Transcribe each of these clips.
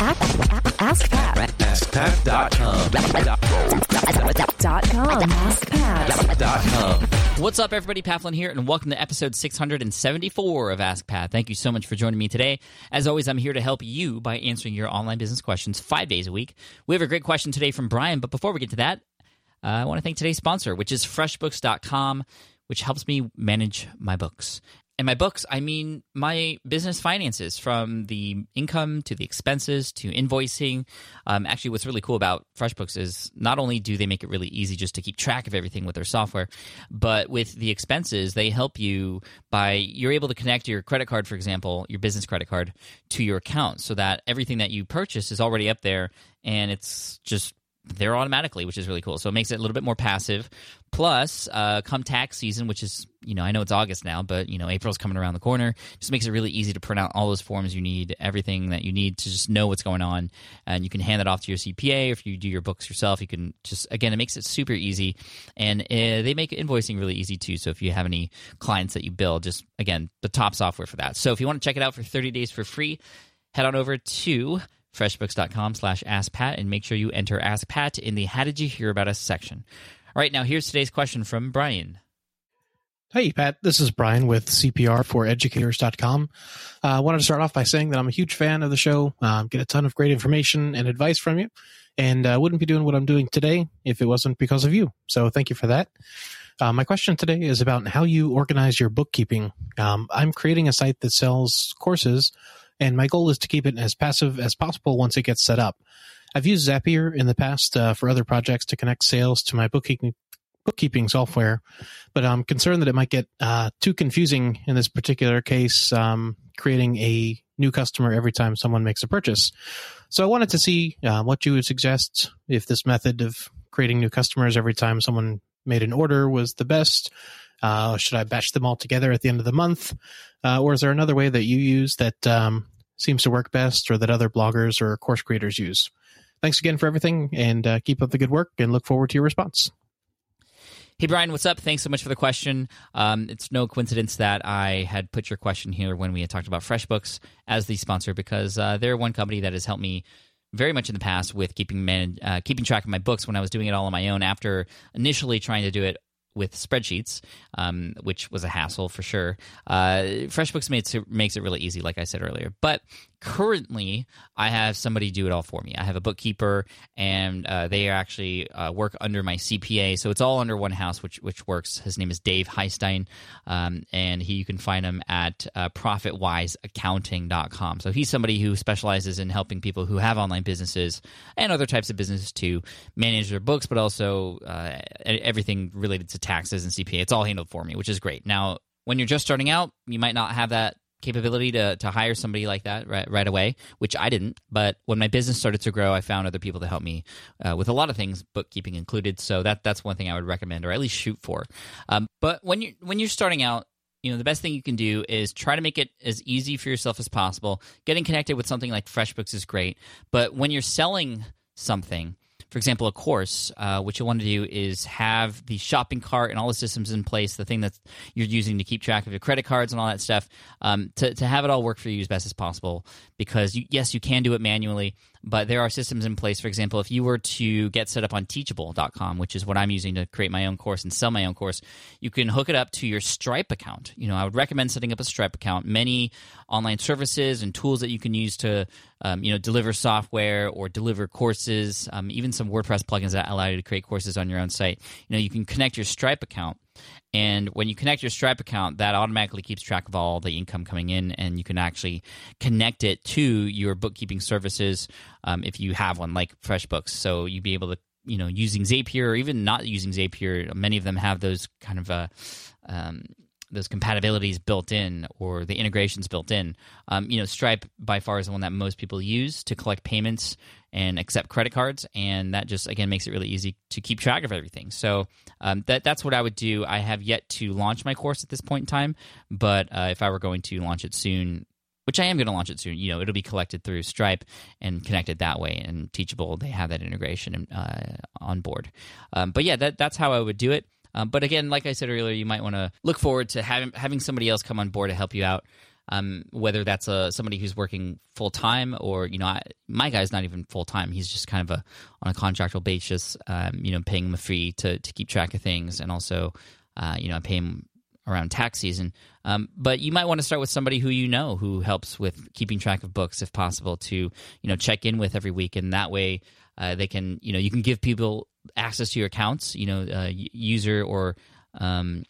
Ask Pat. AskPat.com. Dot com. Ask Pat. Dot com. What's up, everybody? Pat Flynn here, and welcome to episode 674 of Ask Pat. Thank you so much for joining me today. As always, I'm here to help you by answering your online business questions five days a week. We have a great question today from Brian, but before we get to that, uh, I want to thank today's sponsor, which is FreshBooks.com, which helps me manage my books. And my books, I mean my business finances from the income to the expenses to invoicing. Um, actually, what's really cool about FreshBooks is not only do they make it really easy just to keep track of everything with their software, but with the expenses, they help you by you're able to connect your credit card, for example, your business credit card, to your account so that everything that you purchase is already up there and it's just there automatically, which is really cool. So it makes it a little bit more passive. Plus, uh, come tax season, which is you know I know it's August now, but you know April's coming around the corner. Just makes it really easy to print out all those forms you need, everything that you need to just know what's going on, and you can hand it off to your CPA. If you do your books yourself, you can just again it makes it super easy, and uh, they make invoicing really easy too. So if you have any clients that you bill, just again the top software for that. So if you want to check it out for 30 days for free, head on over to freshbooks.com slash askpat and make sure you enter ask pat in the how did you hear about us section all right now here's today's question from brian Hey, Pat. This is Brian with CPR for educators.com. Uh, I wanted to start off by saying that I'm a huge fan of the show, um, get a ton of great information and advice from you, and uh, wouldn't be doing what I'm doing today if it wasn't because of you. So thank you for that. Uh, my question today is about how you organize your bookkeeping. Um, I'm creating a site that sells courses, and my goal is to keep it as passive as possible once it gets set up. I've used Zapier in the past uh, for other projects to connect sales to my bookkeeping bookkeeping software, but I'm concerned that it might get uh, too confusing in this particular case, um, creating a new customer every time someone makes a purchase. So I wanted to see uh, what you would suggest if this method of creating new customers every time someone made an order was the best. Uh, should I batch them all together at the end of the month? Uh, or is there another way that you use that um, seems to work best or that other bloggers or course creators use? Thanks again for everything and uh, keep up the good work and look forward to your response. Hey, Brian, what's up? Thanks so much for the question. Um, it's no coincidence that I had put your question here when we had talked about FreshBooks as the sponsor because uh, they're one company that has helped me very much in the past with keeping man, uh, keeping track of my books when I was doing it all on my own after initially trying to do it with spreadsheets, um, which was a hassle for sure. Uh, FreshBooks makes it, makes it really easy, like I said earlier. But currently, I have somebody do it all for me. I have a bookkeeper, and uh, they actually uh, work under my CPA, so it's all under one house, which which works. His name is Dave Heistein, um, and he you can find him at uh, ProfitWiseAccounting.com. So he's somebody who specializes in helping people who have online businesses and other types of businesses to manage their books, but also uh, everything related to taxes and CPA. It's all handled for me, which is great. Now, when you're just starting out, you might not have that capability to, to hire somebody like that right, right away, which I didn't. But when my business started to grow, I found other people to help me uh, with a lot of things, bookkeeping included. So that that's one thing I would recommend, or at least shoot for. Um, but when you when you're starting out, you know the best thing you can do is try to make it as easy for yourself as possible. Getting connected with something like FreshBooks is great, but when you're selling something for example, a course, uh, what you want to do is have the shopping cart and all the systems in place, the thing that you're using to keep track of your credit cards and all that stuff, um, to, to have it all work for you as best as possible. Because, you, yes, you can do it manually, but there are systems in place. For example, if you were to get set up on teachable.com, which is what I'm using to create my own course and sell my own course, you can hook it up to your Stripe account. You know, I would recommend setting up a Stripe account. Many online services and tools that you can use to, um, you know, deliver software or deliver courses, um, even some WordPress plugins that allow you to create courses on your own site. You know, you can connect your Stripe account and when you connect your Stripe account, that automatically keeps track of all the income coming in, and you can actually connect it to your bookkeeping services um, if you have one, like FreshBooks. So you'd be able to, you know, using Zapier or even not using Zapier. Many of them have those kind of uh, um, those compatibilities built in or the integrations built in. Um, you know, Stripe by far is the one that most people use to collect payments and accept credit cards, and that just again makes it really easy to keep track of everything. So um, that that's what I would do. I have yet to launch my course at this point in time, but uh, if I were going to launch it soon. Which I am going to launch it soon. You know, it'll be collected through Stripe and connected that way. And Teachable, they have that integration uh, on board. Um, but yeah, that, that's how I would do it. Um, but again, like I said earlier, you might want to look forward to having having somebody else come on board to help you out. Um, whether that's a somebody who's working full time or you know I, my guy's not even full time. He's just kind of a on a contractual basis. Um, you know, paying him a fee to to keep track of things, and also uh, you know I pay him around tax season. Um, but you might want to start with somebody who you know who helps with keeping track of books, if possible, to you know check in with every week, and that way uh, they can you know you can give people access to your accounts, you know, uh, user or um,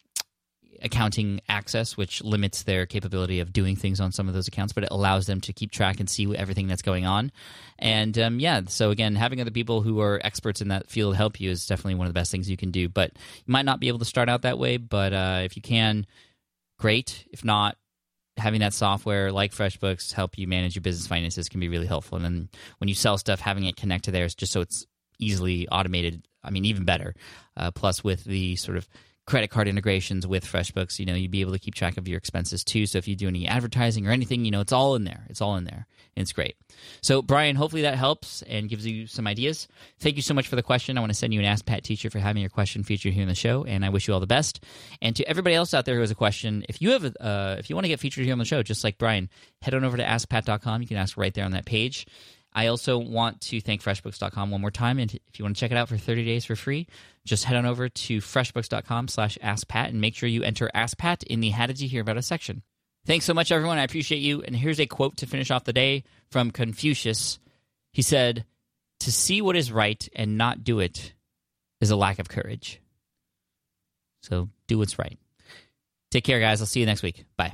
accounting access, which limits their capability of doing things on some of those accounts, but it allows them to keep track and see everything that's going on. And um, yeah, so again, having other people who are experts in that field help you is definitely one of the best things you can do. But you might not be able to start out that way, but uh, if you can, great. If not, having that software like FreshBooks help you manage your business finances can be really helpful. And then when you sell stuff, having it connect to theirs just so it's easily automated. I mean, even better. Uh, plus, with the sort of credit card integrations with FreshBooks, you know, you'd be able to keep track of your expenses too. So if you do any advertising or anything, you know, it's all in there. It's all in there. And it's great. So, Brian, hopefully that helps and gives you some ideas. Thank you so much for the question. I want to send you an Ask Pat teacher for having your question featured here in the show, and I wish you all the best. And to everybody else out there who has a question, if you have, uh, if you want to get featured here on the show, just like Brian, head on over to AskPat.com. You can ask right there on that page. I also want to thank FreshBooks.com one more time, and if you want to check it out for 30 days for free, just head on over to FreshBooks.com slash AskPat and make sure you enter AskPat in the How Did You Hear About Us section. Thanks so much, everyone. I appreciate you. And here's a quote to finish off the day from Confucius. He said, To see what is right and not do it is a lack of courage. So do what's right. Take care, guys. I'll see you next week. Bye.